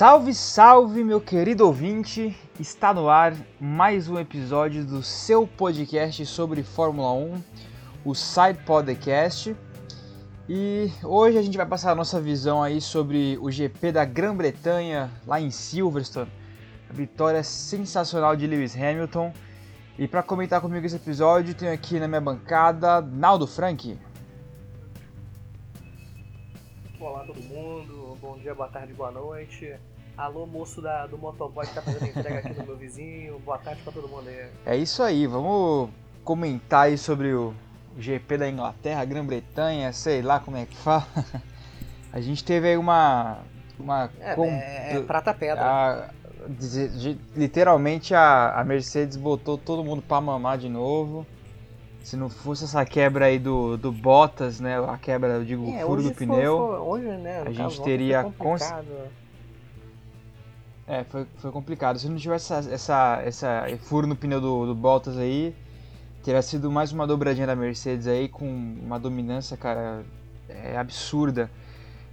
Salve, salve, meu querido ouvinte! Está no ar mais um episódio do seu podcast sobre Fórmula 1, o Side Podcast. E hoje a gente vai passar a nossa visão aí sobre o GP da Grã-Bretanha, lá em Silverstone. A vitória sensacional de Lewis Hamilton. E para comentar comigo esse episódio, tenho aqui na minha bancada Naldo Frank. Olá todo mundo, bom dia, boa tarde, boa noite. Alô moço da, do motoboy que tá fazendo entrega aqui no meu vizinho, boa tarde pra todo mundo aí. É isso aí, vamos comentar aí sobre o GP da Inglaterra, Grã-Bretanha, sei lá como é que fala. A gente teve aí uma. uma É, com- é, é prata pedra. a- dizer- de- literalmente a, a Mercedes botou todo mundo pra mamar de novo. Se não fosse essa quebra aí do, do Bottas, né? A quebra, eu digo, o É, furo hoje do foi- pneu. foi- hoje, né, a gente teria foi cons- complicado. É, foi, foi complicado. Se não tivesse essa, essa, essa furo no pneu do, do Bottas aí, teria sido mais uma dobradinha da Mercedes aí com uma dominância, cara, é, absurda.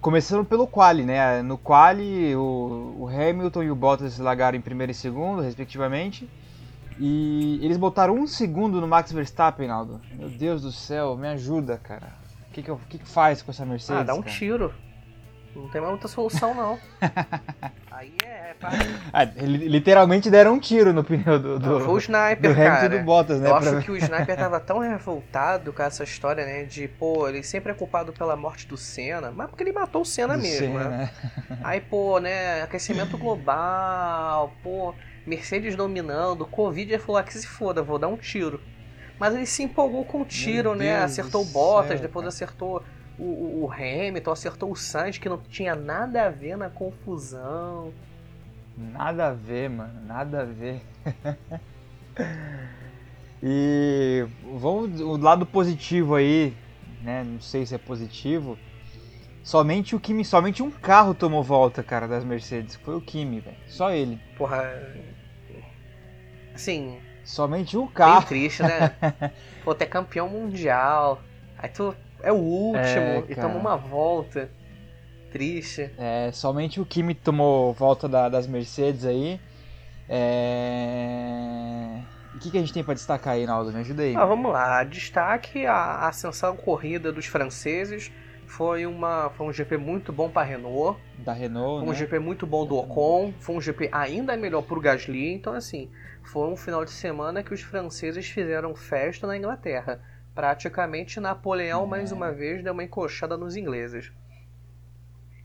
Começando pelo quali, né? No quali, o, o Hamilton e o Bottas largaram em primeiro e segundo, respectivamente. E eles botaram um segundo no Max Verstappen, Aldo. Meu Deus do céu, me ajuda, cara. O que, que, eu- que, que faz com essa Mercedes? Ah, dá um cara? tiro. Não tem mais muita solução, não. Aí é, é pá. Ah, li- literalmente deram um tiro no pneu do, do, Foi o do sniper, Hamilton cara. e do Bottas, né? Eu pra- acho que o Sniper tava tão revoltado com essa história, né? De, pô, ele sempre é culpado pela morte do Senna, mas porque ele matou o Senna do mesmo, Senna, né? né? Aí, pô, né, aquecimento global, pô, Mercedes dominando, Covid, ele falou, ah, que se foda, vou dar um tiro. Mas ele se empolgou com o tiro, né, Deus acertou o do Bottas, céu, depois cara. acertou o, o, Hamilton, acertou o Sainz, que não tinha nada a ver na confusão. Nada a ver, mano, nada a ver. e vamos o lado positivo aí, né? Não sei se é positivo. Somente o Kimi, somente um carro tomou volta, cara, das Mercedes. Foi o Kimi, velho. Só ele. Porra, assim, Somente um bem carro. triste, né? pô, tu é campeão mundial, aí tu é o último É, e toma uma volta. Triste. É, somente o Kimi tomou volta da- das Mercedes aí. É... O que, que a gente tem pra destacar aí, Naldo? Me ajuda aí. Ah, vamos lá. Destaque a ascensão corrida dos franceses. Foi, uma, foi um GP muito bom para Renault. Da Renault, Foi um né? GP muito bom do Ocon. Foi um GP ainda melhor para o Gasly. Então, assim, foi um final de semana que os franceses fizeram festa na Inglaterra. Praticamente Napoleão, É. mais uma vez, deu uma encoxada nos ingleses.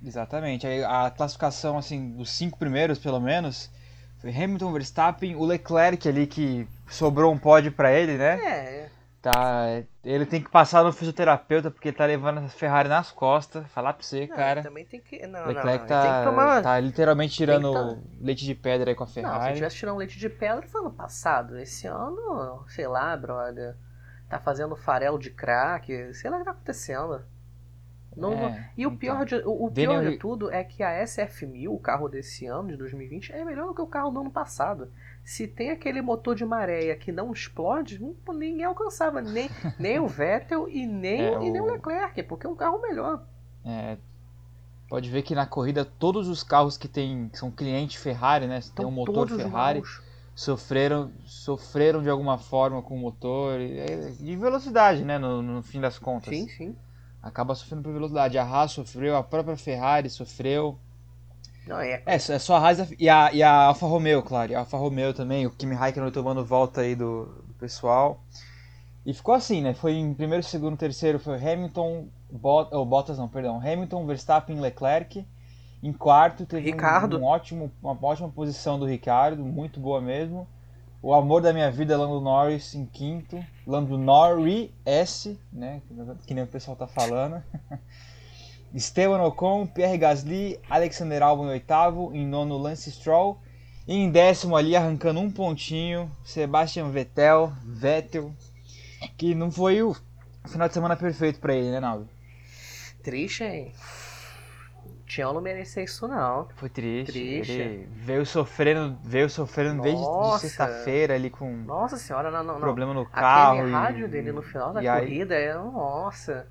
Exatamente. A classificação, assim, dos cinco primeiros, pelo menos, foi Hamilton, Verstappen, o Leclerc ali que sobrou um pódio pra ele, né? É, Tá, ele tem que passar no fisioterapeuta porque ele tá levando a Ferrari nas costas. Falar pra você, não, cara. também tem que. Não, Leclerc não, tá, tem que tomar. tá literalmente tirando leite de pedra aí com a Não, se Ferrari. tivesse tirando leite de pedra foi ano passado. Esse ano, sei lá, brother. Tá fazendo farelo de crack, sei lá o que tá acontecendo. Não- É, e o então. pior, de, o, o pior Daniel- de tudo é que a SF1000, o carro desse ano, de 2020, é melhor do que o carro do ano passado. Se tem aquele motor de maréia que não explode, não- ninguém alcançava. Nem, nem o Vettel e nem, É, e nem o o- Leclerc, porque é um carro melhor. É, pode ver que na corrida todos os carros que tem, que são cliente Ferrari, né? Tem Então, um motor Ferrari. Sofreram, sofreram de alguma forma com o motor e- é, de velocidade, né? No, no fim das contas. Sim, sim. Acaba sofrendo por velocidade. A Haas sofreu, a própria Ferrari sofreu. Não, é, É, é só a Haas e a, e a Alfa Romeo, claro. E a Alfa Romeo também, o Kimi Raikkonen tomando volta aí do, do pessoal. E ficou assim, né? Foi em primeiro, segundo, terceiro foi Hamilton, Bot, oh, Bottas não, perdão, Hamilton, Verstappen, Leclerc. Em quarto teve um- Ricardo. Um, ótimo, uma ótima posição do Ricardo, muito boa mesmo. O amor da minha vida, Lando Norris em quinto. Lando Norris né? Que nem o pessoal tá falando. Esteban Ocon, Pierre Gasly, Alexander Albon em oitavo, em nono Lance Stroll, e em décimo ali arrancando um pontinho, Sebastian Vettel, Vettel, que não foi o final de semana perfeito pra ele, né, Naldo? triste, hein? Tião não merecia isso, não. Foi triste. Triste. Ele veio sofrendo, veio sofrendo desde de Nossa. sexta-feira ali com Nossa senhora, não, não, problema no carro. Aquele e- rádio dele no final da e aí- corrida é. Nossa.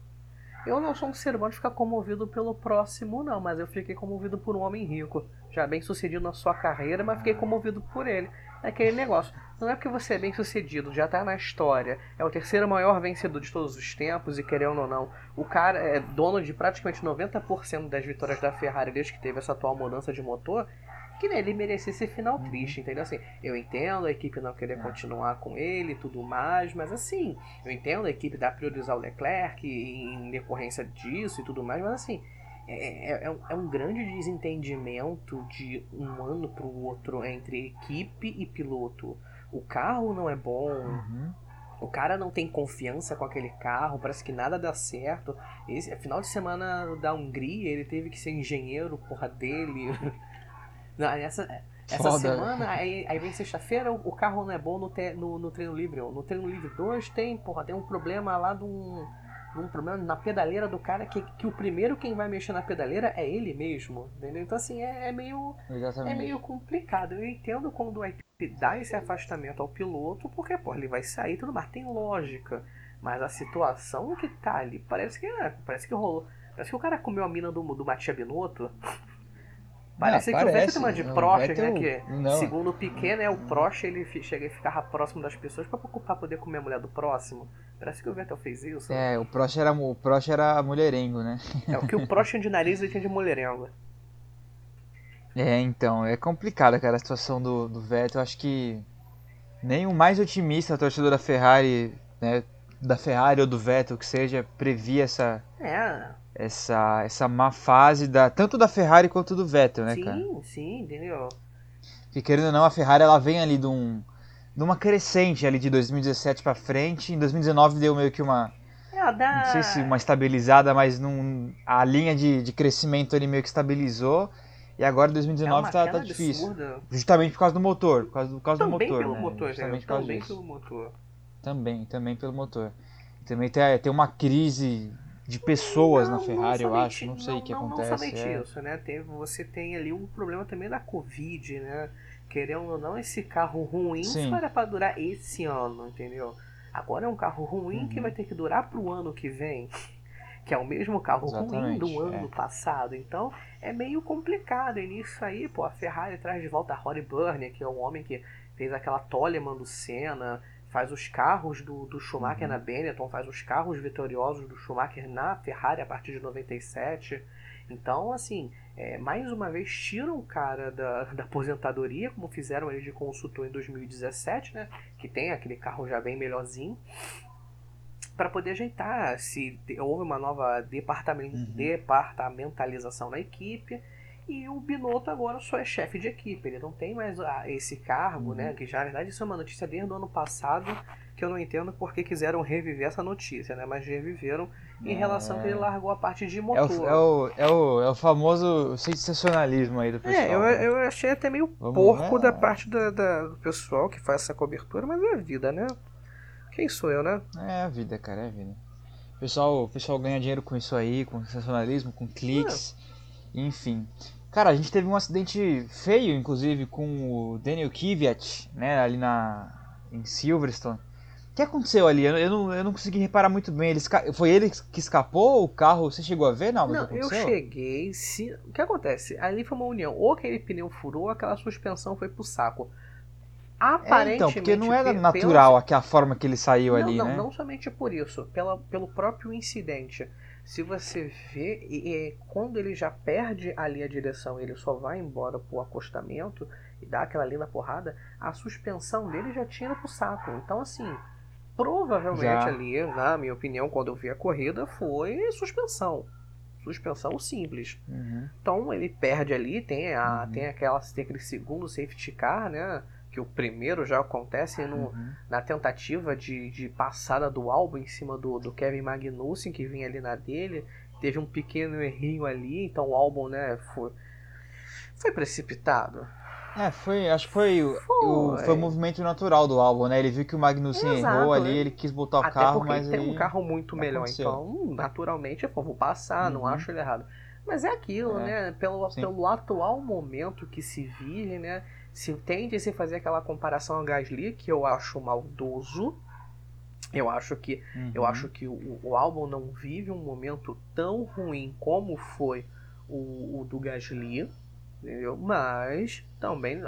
Eu não sou um ser humano de ficar comovido pelo próximo, não, mas eu fiquei comovido por um homem rico, já bem sucedido na sua carreira, mas fiquei comovido por ele. É aquele negócio. Não é porque você é bem sucedido, já tá na história, é o terceiro maior vencedor de todos os tempos, e querendo ou não, o cara é dono de praticamente 90% das vitórias da Ferrari desde que teve essa atual mudança de motor que né, ele merecia esse final uhum. triste, entendeu? Assim, eu entendo a equipe não querer é. continuar com ele e tudo mais, mas assim, eu entendo a equipe dar priorizar o Leclerc em decorrência disso e tudo mais, mas assim, é, é, é, é um grande desentendimento de um ano para o outro entre equipe e piloto. O carro não é bom, uhum. O cara não tem confiança com aquele carro, parece que nada dá certo. Esse final de semana da Hungria, ele teve que ser engenheiro, porra dele. Não, essa, essa Foda. semana, aí, aí vem sexta-feira, o, carro não é bom no, te, no, no, treino livre. No treino livre 2 tem, porra, tem um problema lá de um, um problema na pedaleira do cara que, que o primeiro quem vai mexer na pedaleira é ele mesmo. Entendeu? Então assim, é, é meio. É meio complicado. Eu entendo quando a equipe dá esse afastamento ao piloto, porque pô, ele vai sair tudo mais, tem lógica. Mas a situação que tá ali, parece que, é, parece que rolou. Parece que o cara comeu a mina do, do Matia Binotto Parece que parece. o Vettel tem uma de Vettel... né? Que não. segundo o Piquet, né? O Prost ele chega e ficava próximo das pessoas pra, pra poder comer a mulher do próximo. Parece que o Vettel fez isso. É, o Prost era, o Prost era mulherengo, né? É, o que o Prost tinha de nariz ele tinha de mulherengo. É, então, é complicada, cara, a situação do, do Vettel. Acho que nem o mais otimista torcedor da Ferrari, né? Da Ferrari ou do Vettel, que seja, previa essa. É essa, essa má fase da, tanto da Ferrari quanto do Vettel, né, sim, cara? Sim, sim, entendeu? Porque querendo ou não, a Ferrari ela vem ali de, um, de uma crescente ali de 2017 para frente. Em 2019 deu meio que uma. É, dá... Não sei se uma estabilizada, mas num, a linha de, de crescimento ali meio que estabilizou. E agora 2019 é tá, tá difícil. Absurda. Justamente por causa do motor. Por causa do, por causa do motor. Pelo né? motor Justamente também pelo motor. Também, também pelo motor. Também tem, tem uma crise de pessoas não, na Ferrari, eu acho. Não sei o que não, acontece. Não somente é. isso, né? Tem, você tem ali um problema também da Covid, né? Querendo ou não, esse carro ruim Sim. só era para durar esse ano, entendeu? Agora é um carro ruim uhum. que vai ter que durar pro ano que vem. Que é o mesmo carro Exatamente, ruim do ano é. passado. Então é meio complicado. E nisso aí, pô, a Ferrari traz de volta a Rory Burner, que é um homem que fez aquela Toleman do Senna, faz os carros do, do Schumacher uhum. na Benetton, faz os carros vitoriosos do Schumacher na Ferrari a partir de 97. Então, assim, é, mais uma vez tiram o cara da, da aposentadoria, como fizeram ele de consultor em 2017, né? Que tem aquele carro já bem melhorzinho, para poder ajeitar se houve uma nova departament, uhum. departamentalização na equipe e o Binotto agora só é chefe de equipe, ele não tem mais ah, esse cargo, né? uhum. né? Que já, na verdade, isso é uma notícia desde o ano passado, que eu não entendo porque quiseram reviver essa notícia, né? Mas reviveram em é... relação que ele largou a parte de motor. É o, é o, é o, é o famoso sensacionalismo aí do pessoal. É, eu, né? eu achei até meio Vamos, porco da parte da, da, do pessoal que faz essa cobertura, mas é a vida, né? Quem sou eu, né? É a vida, cara, é a vida. O pessoal, o pessoal ganha dinheiro com isso aí, com sensacionalismo, com cliques. É. Enfim. Cara, a gente teve um acidente feio, inclusive, com o Daniel Kvyat, né, ali na em Silverstone. O que aconteceu ali? Eu, eu, não, eu não consegui reparar muito bem. Ele, foi ele que escapou? O carro, você chegou a ver? Não, não eu cheguei. Se, o que acontece? Ali foi uma união. Ou aquele pneu furou, ou aquela suspensão foi pro saco. Aparentemente. É, então, porque não era natural pela... a forma que ele saiu não, ali, não, né? Não somente por isso, pela, pelo próprio incidente se você vê, e, quando ele já perde ali a direção, ele só vai embora pro acostamento e dá aquela linda porrada, a suspensão dele já tira pro saco. Então, assim, provavelmente já. ali, na minha opinião, quando eu vi a corrida, foi suspensão. Suspensão simples. Uhum. Então ele perde ali, tem, a, uhum. tem, aquela, tem aquele segundo safety car, né? Que o primeiro já acontece no, uhum. na tentativa de, de passada do álbum em cima do, do Kevin Magnussen, que vinha ali na dele. Teve um pequeno errinho ali, então o álbum né, foi, foi precipitado. É, foi, acho que foi, foi. O, foi o movimento natural do álbum, né? Ele viu que o Magnussen Exato, errou ali, ele quis botar o carro, mas ele tem um carro muito melhor, aconteceu. então naturalmente eu vou passar, uhum. não acho ele errado. Mas é aquilo, é, né? Pelo, pelo atual momento que se vive, né? Se tende a se fazer aquela comparação ao Gasly, que eu acho maldoso. Eu acho que, uhum. eu acho que o, o, álbum não vive um momento tão ruim como foi o, o do Gasly, entendeu? Mas também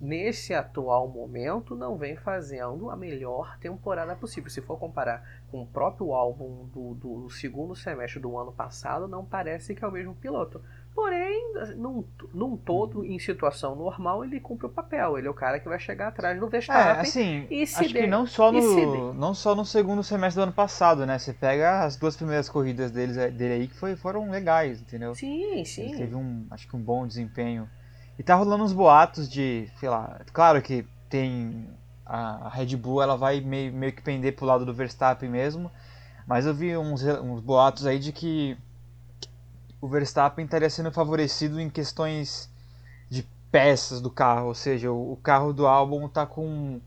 nesse atual momento não vem fazendo a melhor temporada possível. Se for comparar com o próprio álbum do, do segundo semestre do ano passado, não parece que é o mesmo piloto. Porém, num, num todo, em situação normal, ele cumpre o papel. Ele é o cara que vai chegar atrás do Verstappen. É, assim, e acho que não só, no, não só no segundo semestre do ano passado, né? Você pega as duas primeiras corridas deles, dele aí que foi, foram legais, entendeu? Sim, sim. Ele teve um, acho que um bom desempenho. E tá rolando uns boatos de, sei lá, claro que tem a, Red Bull, ela vai meio, meio que pender pro lado do Verstappen mesmo, mas eu vi uns, uns boatos aí de que o Verstappen estaria sendo favorecido em questões de peças do carro, ou seja, o, carro do álbum está com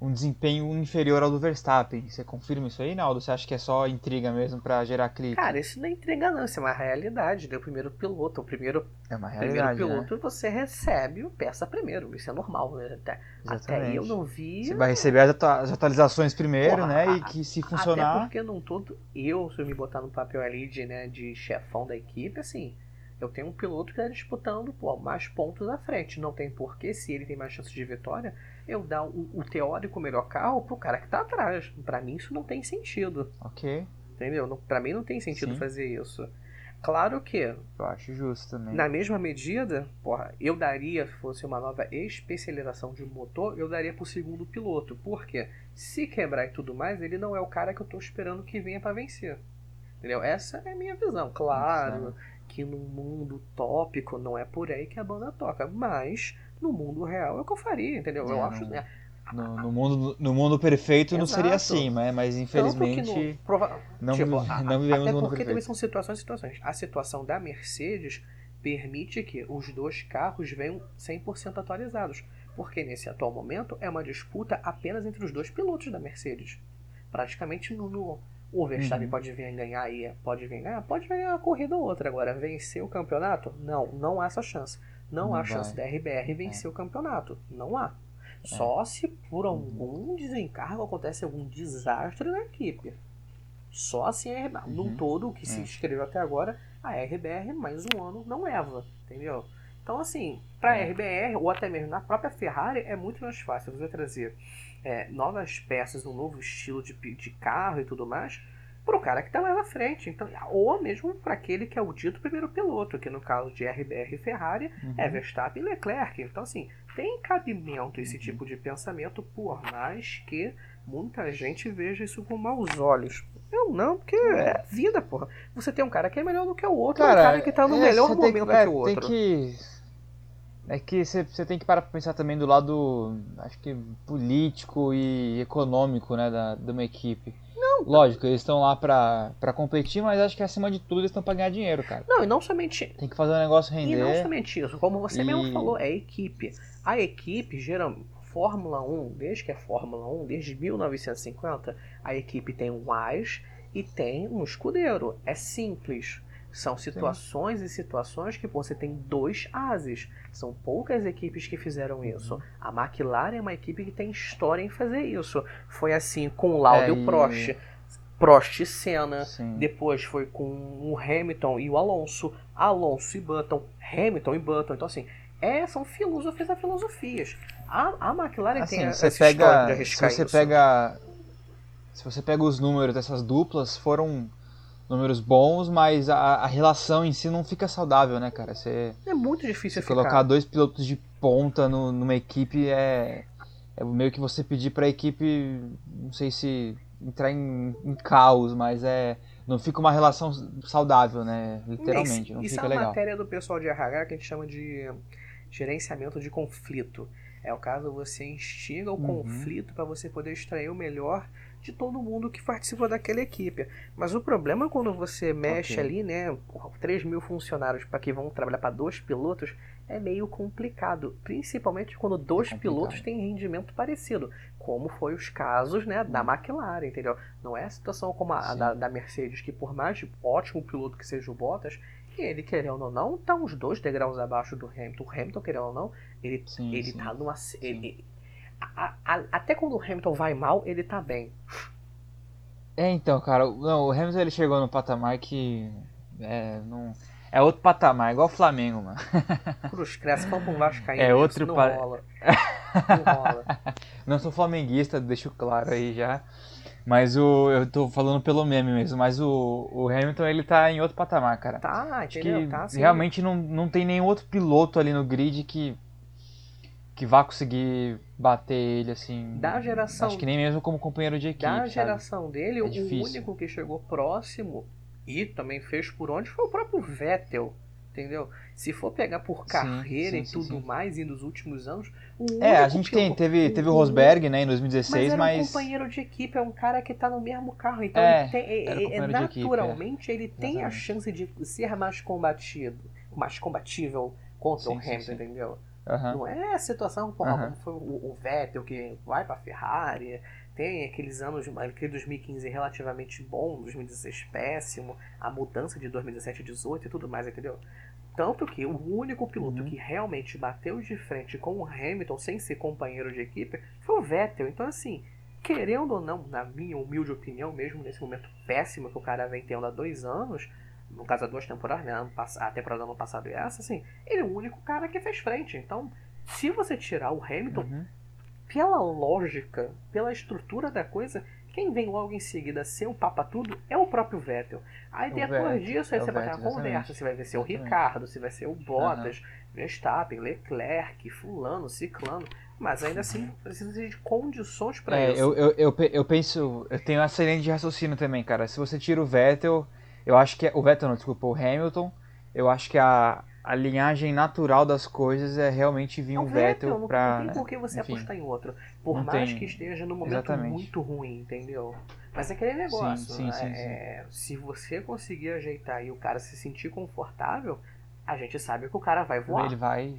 um desempenho inferior ao do Verstappen. Você confirma isso aí, Naldo? Você acha que é só intriga mesmo para gerar clique? Cara, isso não é intriga não, isso é uma realidade. Né? O primeiro piloto, o primeiro, é uma realidade, primeiro piloto, né? você recebe o peça primeiro. Isso é normal, né? Até, até eu não vi... Você vai receber as atualizações primeiro, Porra, né? E que se funcionar... Até porque não todo... Eu, se eu me botar no papel ali de, né, de chefão da equipe, assim eu tenho um piloto que está disputando pô, mais pontos à frente. Não tem porquê, se ele tem mais chances de vitória, eu dar o, o teórico melhor carro pro cara que está atrás. Para mim isso não tem sentido. Ok. Entendeu? Pra mim não tem sentido Sim. fazer isso. Claro que. Eu acho justo também. Na mesma medida, porra, eu daria, se fosse uma nova especialização de motor, eu daria pro segundo piloto. Por quê? Se quebrar e tudo mais, ele não é o cara que eu tô esperando que venha para vencer. Entendeu? Essa é a minha visão. Claro que no mundo tópico não é por aí que a banda toca, mas no mundo real é o que eu faria, entendeu? É, eu acho. Né? No, no, mundo, no mundo perfeito Exato. não seria assim, mas, mas infelizmente no, prova... não, tipo, não vivemos até no mundo porque perfeito. também são situações e situações. A situação da Mercedes permite que os dois carros venham 100% atualizados, porque nesse atual momento é uma disputa apenas entre os dois pilotos da Mercedes. Praticamente no, no o Verstappen uhum. pode vir a ganhar aí, pode vir ganhar, pode ganhar uma corrida ou outra. Agora, vencer o campeonato? Não, não há essa chance. Não, não há vai. chance da RBR vencer é. o campeonato. Não há. É. Só se por algum desencargo acontece algum desastre na equipe. Só assim a RBR. Uhum. No todo, o que é. se escreveu até agora, a RBR mais um ano não leva. Entendeu? Então, assim, para a é. RBR, ou até mesmo na própria Ferrari, é muito mais fácil você trazer é, novas peças, um novo estilo de, de carro e tudo mais, para o cara que está mais à frente. Então, ou mesmo para aquele que é o dito primeiro piloto, que no caso de RBR e Ferrari uhum. é Verstappen e Leclerc. Então, assim, tem cabimento esse uhum. tipo de pensamento, por mais que muita gente veja isso com maus olhos. Eu não, porque é vida, porra. Você tem um cara que é melhor do que o outro, cara, um cara que está no é, melhor momento que, é, que o outro. Tem que é que você tem que parar pra pensar também do lado, acho que político e econômico, né, da, de uma equipe. Não. Lógico, eles estão lá pra, pra competir, mas acho que acima de tudo eles estão pra ganhar dinheiro, cara. Não, e não somente. Tem que fazer o negócio render. E não somente isso, como você e... mesmo falou, é a equipe. A equipe, geral, Fórmula 1, desde que é Fórmula 1, desde 1950, a equipe tem um AS e tem um escudeiro. É simples. São situações Sim. e situações que você tem dois ases. São poucas equipes que fizeram isso. A McLaren é uma equipe que tem história em fazer isso. Foi assim com o Lauda é, e o Prost. Prost e Senna. Sim. Depois foi com o Hamilton e o Alonso. Alonso e Button. Hamilton e Button. Então, assim, é, são filosofias a filosofias. A, a McLaren assim, tem você essa pega, história de arriscar se você isso. Pega, se você pega os números dessas duplas, foram números bons, mas a, a, relação em si não fica saudável, né, cara? Você, é muito difícil você colocar dois pilotos de ponta no, numa equipe é, é meio que você pedir para a equipe, não sei se entrar em, em, caos, mas é não fica uma relação saudável, né? Literalmente, não isso fica legal. Isso é uma matéria do pessoal de RH que a gente chama de gerenciamento de conflito. É o caso você instiga o uhum. conflito para você poder extrair o melhor de todo mundo que participa daquela equipe. Mas o problema é quando você mexe okay. ali, né, 3 mil funcionários para que vão trabalhar para dois pilotos, é meio complicado. Principalmente quando dois é pilotos têm rendimento parecido, como foi os casos né, da hum. McLaren, entendeu? Não é a situação como a da, da, Mercedes, que por mais ótimo piloto que seja o Bottas, ele, querendo ou não, tá uns dois degraus abaixo do Hamilton. O Hamilton, querendo ou não, ele, sim, ele sim. tá numa. Ele, a, a, até quando o Hamilton vai mal, ele tá bem. É, então, cara, não, o Hamilton ele chegou no patamar que é, não, é outro patamar, igual o Flamengo, mano. Cruz Cresce, fala um Vascaíno. É outro não pa... rola. Não rola. não sou flamenguista, deixo claro aí já. Mas o. Eu tô falando pelo meme mesmo, mas o, o Hamilton ele tá em outro patamar, cara. Tá, Acho entendeu? que Tá, sim. realmente não, não tem nenhum outro piloto ali no grid que. Que vá conseguir bater ele assim. Da geração- Acho que nem mesmo como companheiro de equipe. Da sabe? geração dele, É o difícil. único que chegou próximo e também fez por onde foi o próprio Vettel. Entendeu? Se for pegar por carreira sim, e sim, tudo sim. mais e nos últimos anos. É, a gente tem, teve, teve o Rosberg, né, em Mas 2016, era um mas. companheiro de equipe, é um cara que tá no mesmo carro. Então É, ele tem, é- era é- equipe, é. naturalmente ele tem a Exatamente. chance de ser mais combatido, mais combatível contra o Hamilton, entendeu? Aham. Não é a situação, porra, Aham. como foi o, o Vettel que vai pra Ferrari, tem aqueles anos, aquele 2015 relativamente bom, 2016 péssimo, a mudança de 2017 e 18 e tudo mais, entendeu? Tanto que o único piloto Uhum. que realmente bateu de frente com o Hamilton sem ser companheiro de equipe foi o Vettel. Então, assim, querendo ou não, na minha humilde opinião, mesmo nesse momento péssimo que o cara vem tendo há dois anos, no caso há duas temporadas, né, a temporada do ano passado e essa, assim, ele é o único cara que fez frente. Então, se você tirar o Hamilton, Uhum. pela lógica, pela estrutura da coisa, quem vem logo em seguida ser o papa tudo é o próprio Vettel. Aí É o depois Vettel, disso, aí é você vai ter uma conversa, se vai ver ser o. Ricardo, se vai ser o Bottas, Verstappen, Leclerc, fulano, ciclano, mas ainda assim precisa de condições para É, isso. eu, eu, eu, eu penso, eu tenho essa linha de raciocínio também, cara. Se você tira o Vettel, eu acho que é, o Vettel não, desculpa, o Hamilton, eu acho que a, a linhagem natural das coisas é realmente vir É um o Vettel pra. não tem né, por que você enfim. apostar em outro. Por mais tem- que esteja num momento Exatamente. muito ruim, entendeu? Mas é aquele negócio, sim, né? sim, sim. É, se você conseguir ajeitar e o cara se sentir confortável, a gente sabe que o cara vai voar. Ele vai.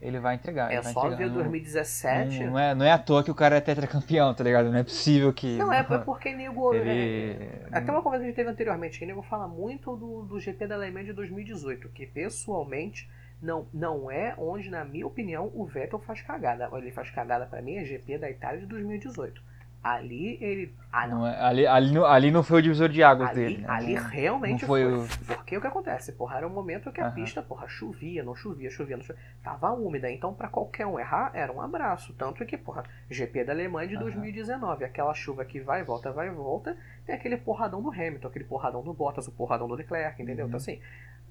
Ele vai entregar. É só ver Não- 2017. Não, não é, não é à toa que o cara é tetracampeão, tá ligado? Não é possível que. Não, é, é porque nego. Ele. é- Até uma conversa que a gente teve anteriormente, que nego fala muito do, do GP da Alemanha de 2018, que pessoalmente não, não é onde, na minha opinião, o Vettel faz cagada. Ele faz cagada pra mim é GP da Itália de 2018. Ali ele. Ah, não. Não é, ali, ali, não, ali não foi o divisor de águas Ali, dele. né? ali Não- realmente não foi foi. o- Porque o que acontece? Porra, era um momento que a pista, porra, chovia, não chovia, chovia, não chovia. Tava úmida, então pra qualquer um errar era um abraço. Tanto que, porra, GP da Alemanha de Aham. 2019, aquela chuva que vai volta, vai volta, tem aquele porradão do Hamilton, aquele porradão do Bottas, o porradão do Leclerc, entendeu? Uhum. Então assim,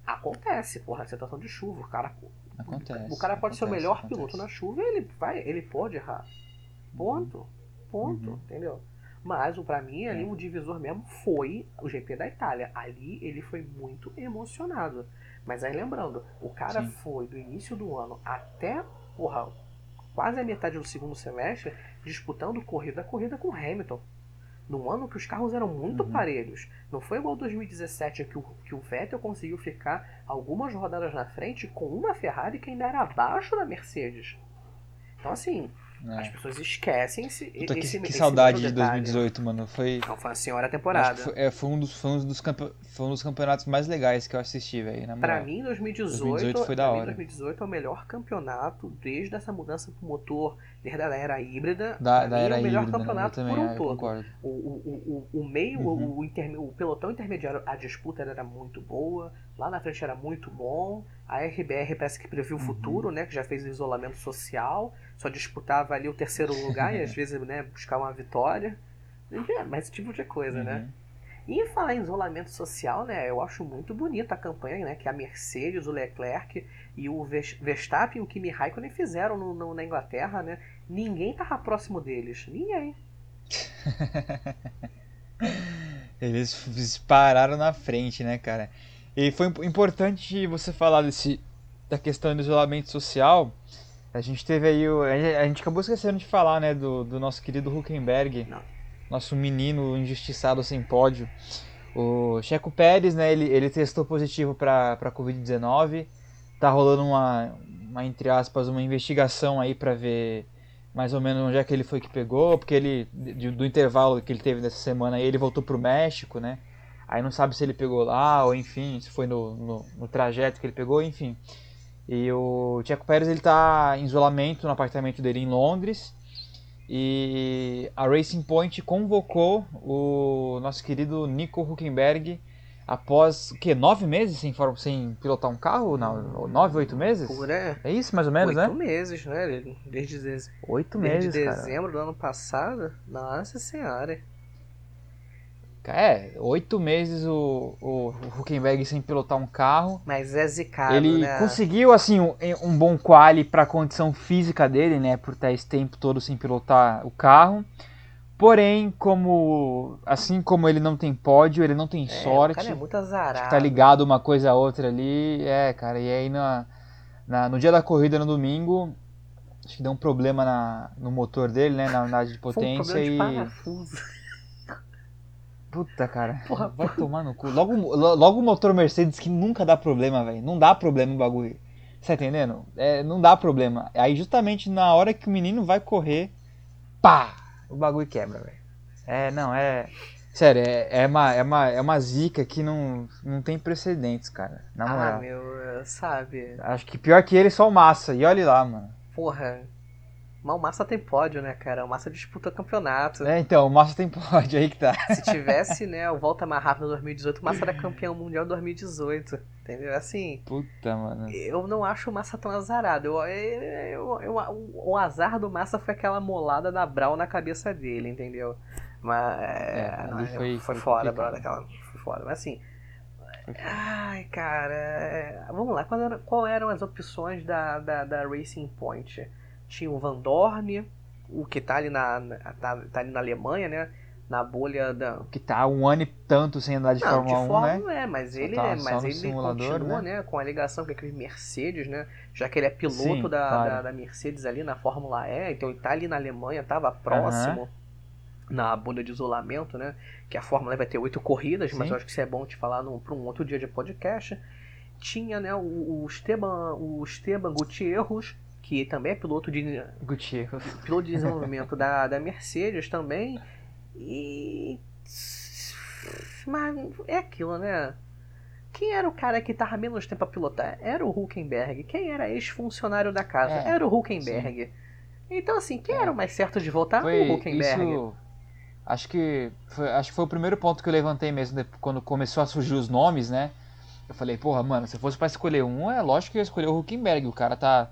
acontece, porra, situação de chuva, o cara. Acontece. o cara pode ser o acontece, melhor acontece. piloto na chuva e ele vai, ele pode errar. Ponto. Ponto, Uhum. entendeu? Mas o para mim ali É. o divisor mesmo foi o GP da Itália. Ali ele foi muito emocionado. Mas aí lembrando, o cara Sim. foi do início do ano até, porra, quase a metade do segundo semestre disputando corrida a corrida com o Hamilton. Num ano que os carros eram muito Uhum. parelhos. Não foi igual 2017 que o, que o Vettel conseguiu ficar algumas rodadas na frente com uma Ferrari que ainda era abaixo da Mercedes. Então assim, É. as pessoas esquecem esse, Puta, que, esse que esse saudade de mesmo detalhe. 2018, mano. Foi. Não, foi uma senhora acho temporada. que foi, é, foi um dos, foi, um dos campe- foi um dos campeonatos mais legais que eu assisti, velho. Pra mim, 2018, 2018 foi da pra mim, hora. 2018 é o melhor campeonato desde essa mudança pro motor, desde a era híbrida. Da, da era é o melhor híbrida, né? Campeonato também, por um é, todo. O, o, o, o meio, Uhum. o, interme- o pelotão intermediário, a disputa era muito boa, lá na frente era muito bom. A RBR parece que previu o Uhum. futuro, né? Que já fez o isolamento social, só disputava ali o terceiro lugar e às vezes né, buscava uma vitória. É, mas esse tipo de coisa, né? E em falar em isolamento social, né, eu acho muito bonita a campanha, né, que a Mercedes, o Leclerc e o Vers- Verstappen e o Kimi Raikkonen fizeram no, no- na Inglaterra, né? Ninguém tava próximo deles, ninguém. Eles dispararam na frente, né, cara? E foi imp- importante você falar desse, da questão do isolamento social. A gente teve aí o. A gente, a gente acabou esquecendo de falar, né, do, do nosso querido Huckenberg. Não. Nosso menino injustiçado sem pódio. O Checo Pérez, né, ele, ele testou positivo para para Covid-19. Tá rolando uma, uma, entre aspas, uma investigação aí para ver mais ou menos onde é que ele foi que pegou, porque ele, de- do intervalo que ele teve nessa semana aí, ele voltou pro México, né? Aí não sabe se ele pegou lá, ou enfim, se foi no, no, no trajeto que ele pegou, enfim. E o Checo Pérez, ele tá em isolamento no apartamento dele em Londres, E a Racing Point convocou o nosso querido Nico Huckenberg após o quê? Nove meses sem, sem pilotar um carro? Não, nove, oito meses? Por é. É isso, mais ou menos, oito né? Oito meses, né? Desde, desde, oito desde meses, dezembro cara. do ano passado. Nossa senhora. É, oito meses o, o, o Huckenberg sem pilotar um carro. Mas é zicado, Ele né? conseguiu, assim, um, um bom quali para a condição física dele, né? Por estar esse tempo todo sem pilotar o carro. Porém, como assim como ele não tem pódio, ele não tem É, sorte. O cara é muito azarado. Tá ligado uma coisa a outra ali. É, cara, e aí na, na, no dia da corrida no domingo, acho que deu um problema na, no motor dele, né? Na unidade de potência Foi um problema de parafuso. Puta, cara. Porra, vai tomar no cu. Logo, logo o motor Mercedes que nunca dá problema, velho. Não dá problema o bagulho. Você tá entendendo? É, não dá problema. Aí justamente na hora que o menino vai correr, pá! O bagulho quebra, velho. É, não, é. Sério, é, é, uma, é, uma, é uma zica que não, não tem precedentes, cara. Na moral. Ah, meu, sabe? Acho que pior que ele só o Massa. E olha lá, mano. Porra. Mas o Massa tem pódio, né, cara? O Massa disputa campeonato. É, então, o Massa tem pódio aí que tá. Se tivesse, né, o Volta Mais Rápido em 2018, o Massa era campeão mundial em 2018. Entendeu? Assim. Puta, mano. Eu não acho o Massa tão azarado. Eu, eu, eu, o, azar do Massa foi aquela molada da Brown na cabeça dele, entendeu? Mas. É, não, ali foi- foi fora, brother. Aquela, foi fora. Mas assim. Ai, cara. é, Vamos lá. Qual, era, qual eram as opções da, da, da Racing Point? Tinha o Van Dorn, o que tá ali na, na- tá, tá ali na Alemanha, né? Na bolha da. Que tá um ano e tanto sem andar de Não, de Fórmula 1, forma né? é, mas ele, tá é, mas ele continua, né? com a ligação com aquele Mercedes, né? Já que ele é piloto Sim, da, claro. da, da Mercedes ali na Fórmula E, então ele tá ali na Alemanha, tava próximo na bolha de isolamento, né? Que a Fórmula E vai ter oito corridas, mas Sim. eu acho que isso é bom te falar para um outro dia de podcast. Tinha, né, o, o Esteban, o Esteban Gutierrez, que também é piloto de Gutierrez. piloto de desenvolvimento da, da Mercedes também. E. Mas é aquilo, né? Quem era o cara que tava menos tempo a pilotar? Era o Huckenberg. Quem era ex-funcionário da casa? É, era o Huckenberg. Então, assim, quem É. era o mais certo de voltar? Foi o Huckenberg. isso. Acho que foi, acho que foi o primeiro ponto que eu levantei mesmo quando começou a surgir os nomes, né? Eu falei, porra, mano, se fosse pra escolher um, é lógico que eu ia escolher o Huckenberg. O cara tá,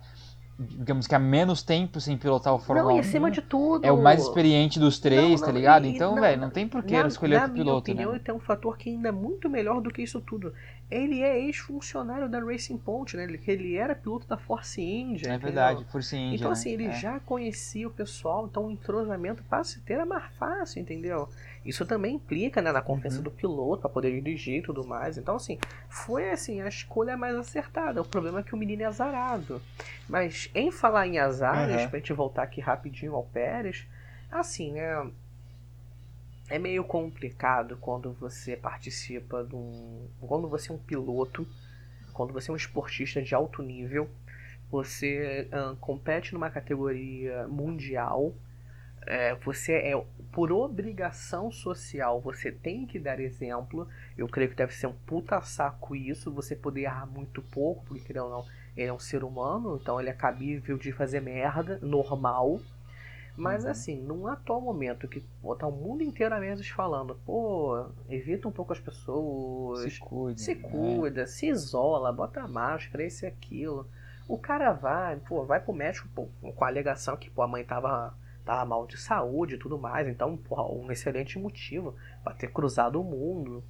digamos que há menos tempo sem pilotar o Fórmula Não, 1. e acima de tudo. É o mais experiente dos três, Não, tá não, ligado? e- Então, não, velho, não tem por que na, escolher na outro minha piloto, opinião, né? ele tem um fator que ainda é muito melhor do que isso tudo. Ele é ex-funcionário da Racing Point, né? Ele, ele era piloto da Force India. É entendeu? verdade, Force India. Então, né? assim, ele É. já conhecia o pessoal, então o entrosamento para se ter é mais fácil, entendeu? Isso também implica né, na confiança Uhum. do piloto para poder dirigir e tudo mais. Então, assim, foi assim a escolha mais acertada. O problema é que o menino é azarado. Mas em falar em azares, Uhum. pra gente voltar aqui rapidinho ao Pérez, assim, né? É meio complicado quando você participa de um. Quando você é um piloto, quando você é um esportista de alto nível, você compete numa categoria mundial, é, você é por obrigação social, você tem que dar exemplo. Eu creio que deve ser um puta saco isso, você poder errar muito pouco, porque ou não, ele é um ser humano, então ele é cabível de fazer merda, normal. Mas Uhum. assim, num atual momento que tá o mundo inteiro a vezes falando, pô, evita um pouco as pessoas, Se cuida. se né? cuida, se isola, bota máscara, isso e aquilo. O cara vai, pô, vai pro médico pô, com a alegação que pô, a mãe tava, tava mal de saúde e tudo mais. Então, porra, um excelente motivo pra ter cruzado o mundo.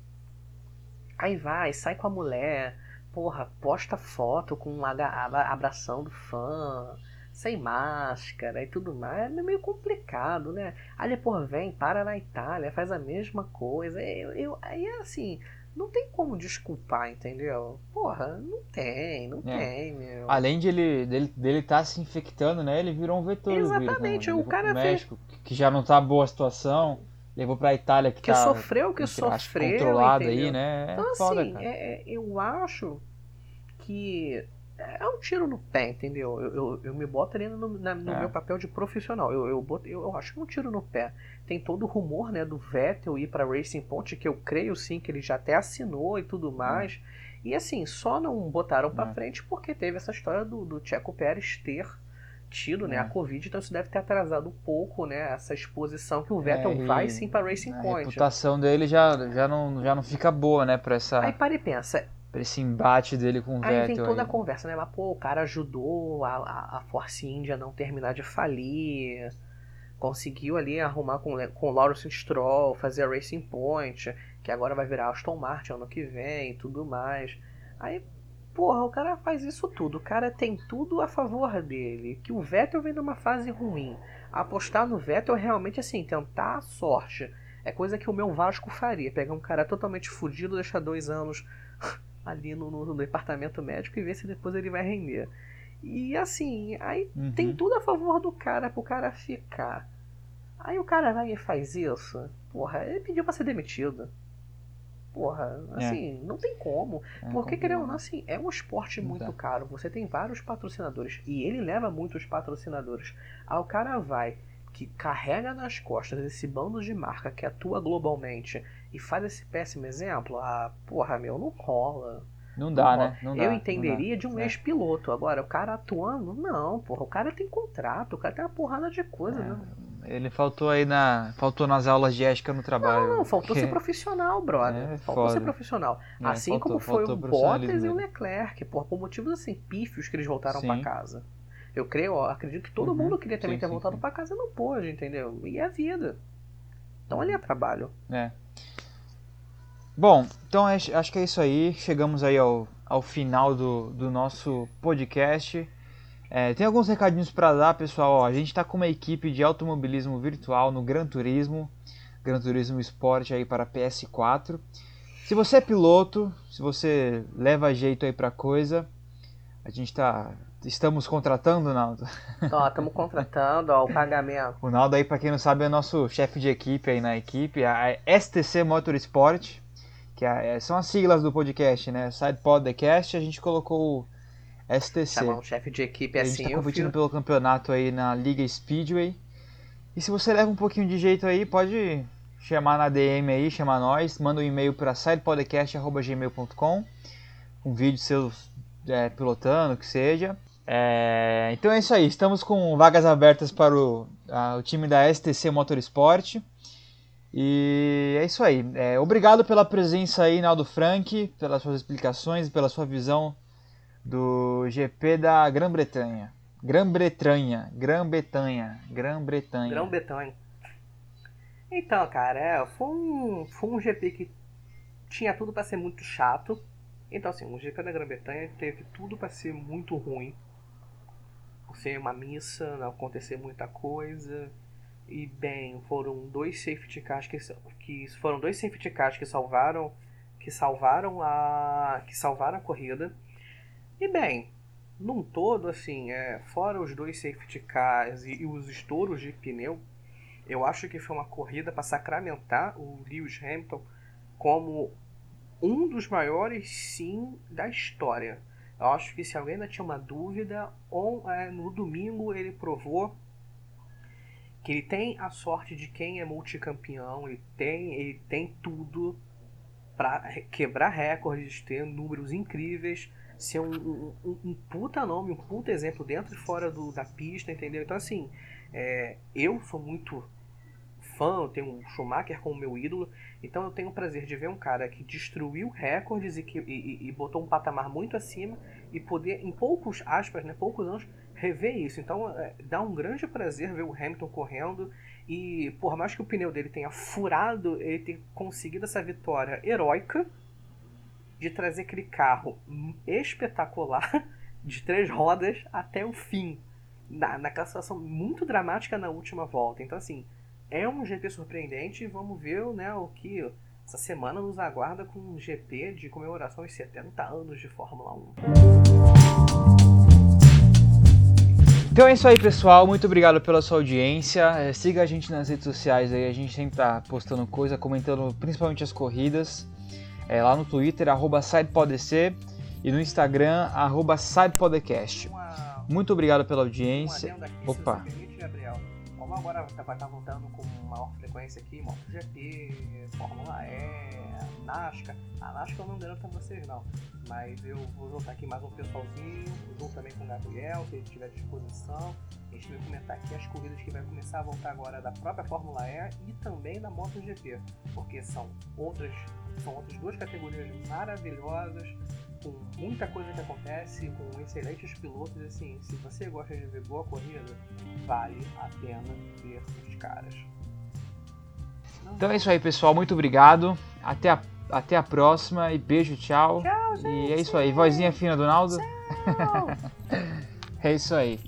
Aí vai, sai com a mulher, porra, posta foto com um aga- abra- abraçando fã, sem máscara e tudo mais. É meio complicado, né? Aí depois vem, para na Itália, faz a mesma coisa. Eu, eu, aí é assim, não tem como desculpar, entendeu? Porra, não tem, não É. tem, meu. Além de ele dele, dele tá se infectando, né? Ele virou um vetor né, Exatamente, o cara pro fez- México, que já não tá boa a situação, levou pra Itália que, que tá sofreu que sofreu, controlado entendeu? aí, né? É Então, foda, assim, é- é- eu acho que é um tiro no pé, entendeu? Eu, eu, eu me boto ali no, na- no É. meu papel de profissional. Eu, eu, boto- eu, eu acho que é um tiro no pé. Tem todo o rumor né, do Vettel ir para Racing Point, que eu creio sim que ele já até assinou e tudo mais. E assim, só não botaram para É. frente porque teve essa história do, do Checo Pérez ter tido, né, É. a Covid, então isso deve ter atrasado um pouco, né, essa exposição que o Vettel É, vai sim para Racing A Point. reputação dele já, já, não, já não fica boa, né, pra, essa, Aí para e pensa, pra esse embate dele com o aí Vettel. vem toda a aí. conversa, né, mas pô, o cara ajudou a, a, a Force India a não terminar de falir, conseguiu ali arrumar com, com o Lawrence Stroll, fazer a Racing Point, que agora vai virar Aston Martin ano que vem e tudo mais. Aí, porra, o cara faz isso tudo. O cara tem tudo a favor dele. Que o Vettel vem numa fase ruim. Apostar no Vettel é realmente assim, tentar a sorte. É coisa que o meu Vasco faria. Pegar um cara totalmente fudido, deixar dois anos ali no, no- no departamento médico e ver se depois ele vai render. E assim, aí Uhum. tem tudo a favor do cara pro cara ficar. Aí o cara vai e faz isso. Porra, ele pediu pra ser demitido. Porra, assim, não tem como. É Porque, querendo ou não, assim, é um esporte muito caro. Você tem vários patrocinadores. E ele leva muitos patrocinadores. Aí o cara vai, que carrega nas costas esse bando de marca que atua globalmente e faz esse péssimo exemplo. Ah, porra, meu, não rola. Não dá, Não né? Não dá, Eu não entenderia dá. de um É. ex-piloto. Agora, o cara atuando, não, porra. O cara tem contrato, o cara tem uma porrada de coisa, É, né? Ele faltou aí na. Faltou nas aulas de ética no trabalho. Não, não, faltou ser profissional, brother. É, faltou ser foda. profissional. É, assim faltou- como foi o Bottas e o. Leclerc, por, por motivos assim, pífios que eles voltaram pra casa. Eu creio, ó, acredito que todo Uhum, mundo queria também sim, ter sim, voltado pra casa e não pôde, entendeu? E é a vida. Então ali é trabalho. É. Bom, então acho acho que é isso aí. Chegamos aí ao, ao final do, do nosso podcast. É, tem alguns recadinhos para dar, pessoal. Ó, a gente está com uma equipe de automobilismo virtual no Gran Turismo, Gran Turismo Sport aí para PS4. Se você é piloto, se você leva jeito aí para coisa, a gente tá estamos contratando, Naldo. Ó, estamos contratando, ó, o pagamento. O Naldo aí, para quem não sabe, é nosso chefe de equipe aí na equipe, a STC Motorsport, que é- são as siglas do podcast, né? Side Podcast, a gente colocou o STC. Chamar um chefe de equipe a gente assim, tá eu competindo pelo campeonato aí na Liga Speedway. E se você leva um pouquinho de jeito aí, pode chamar na DM aí, chamar nós, manda um e-mail para sidepodcast.gmail.com um vídeo seu é, pilotando, que seja. É, então é isso aí, estamos com vagas abertas para o, a- o time da STC Motorsport. E é isso aí. É, obrigado pela presença aí, Naldo Frank, pelas suas explicações e pela sua visão do GP da Grã-Bretanha. Grã-Bretanha, Grã-Bretanha, Grã-Bretanha. Grão-Bretanha. Então, cara, é, foi, um, foi um GP que tinha tudo pra ser muito chato. Então, assim, o GP da Grã-Bretanha teve tudo pra ser muito ruim. Por ser uma missa, não acontecer muita coisa. E, bem, foram dois safety cars que, que foram dois safety cars que salvaram que salvaram a que salvaram a corrida. E, bem, num todo, assim, é, fora os dois safety cars e, e os estouros de pneu, eu acho que foi uma corrida para sacramentar o Lewis Hamilton como um dos maiores, sim, da história. Eu acho que se alguém ainda tinha uma dúvida, on, é, no domingo ele provou que ele tem a sorte de quem é multicampeão, ele tem, ele tem tudo para quebrar recordes, ter números incríveis, ser um, um, um- puta nome, um puta exemplo dentro e fora do, da pista, entendeu? Então, assim, é, eu sou muito fã, eu tenho o Schumacher como meu ídolo, então eu tenho o prazer de ver um cara que destruiu recordes e, que, e- e botou um patamar muito acima e poder, em poucos aspas, né, poucos anos, rever isso. Então é, dá um grande prazer ver o Hamilton correndo e, por mais que o pneu dele tenha furado, ele ter conseguido essa vitória heróica de trazer aquele carro espetacular de três rodas até o fim. Na, naquela situação muito dramática na última volta. Então, assim, é um GP surpreendente e vamos ver né, o que essa semana nos aguarda com um GP de comemoração aos 70 anos de Fórmula 1. Então é isso aí, pessoal. Muito obrigado pela sua audiência. É, Siga a gente nas redes sociais aí. A gente sempre tá postando coisa, comentando principalmente as corridas. É, lá no Twitter, arroba SidePodC e no Instagram, arroba SidePodcast. Muito obrigado pela audiência. Opa. Como agora vai estar voltando com maior frequência aqui, MotoGP, Fórmula E, NASCAR. A NASCAR eu não garanto pra vocês não, mas eu vou juntar aqui mais um pessoalzinho, junto também com o Gabriel, se ele tiver disposição. A gente vai comentar aqui as corridas que vai começar a voltar agora da própria Fórmula E e também da MotoGP, porque são outras, são outras duas categorias maravilhosas, com muita coisa que acontece, com excelentes pilotos, assim, se você gosta de ver boa corrida, vale a pena ver os caras. Então é isso aí, pessoal. Muito obrigado. Até a, até a próxima e beijo, tchau. Tchau, gente. E é isso aí. Vozinha fina do Naldo. É isso aí.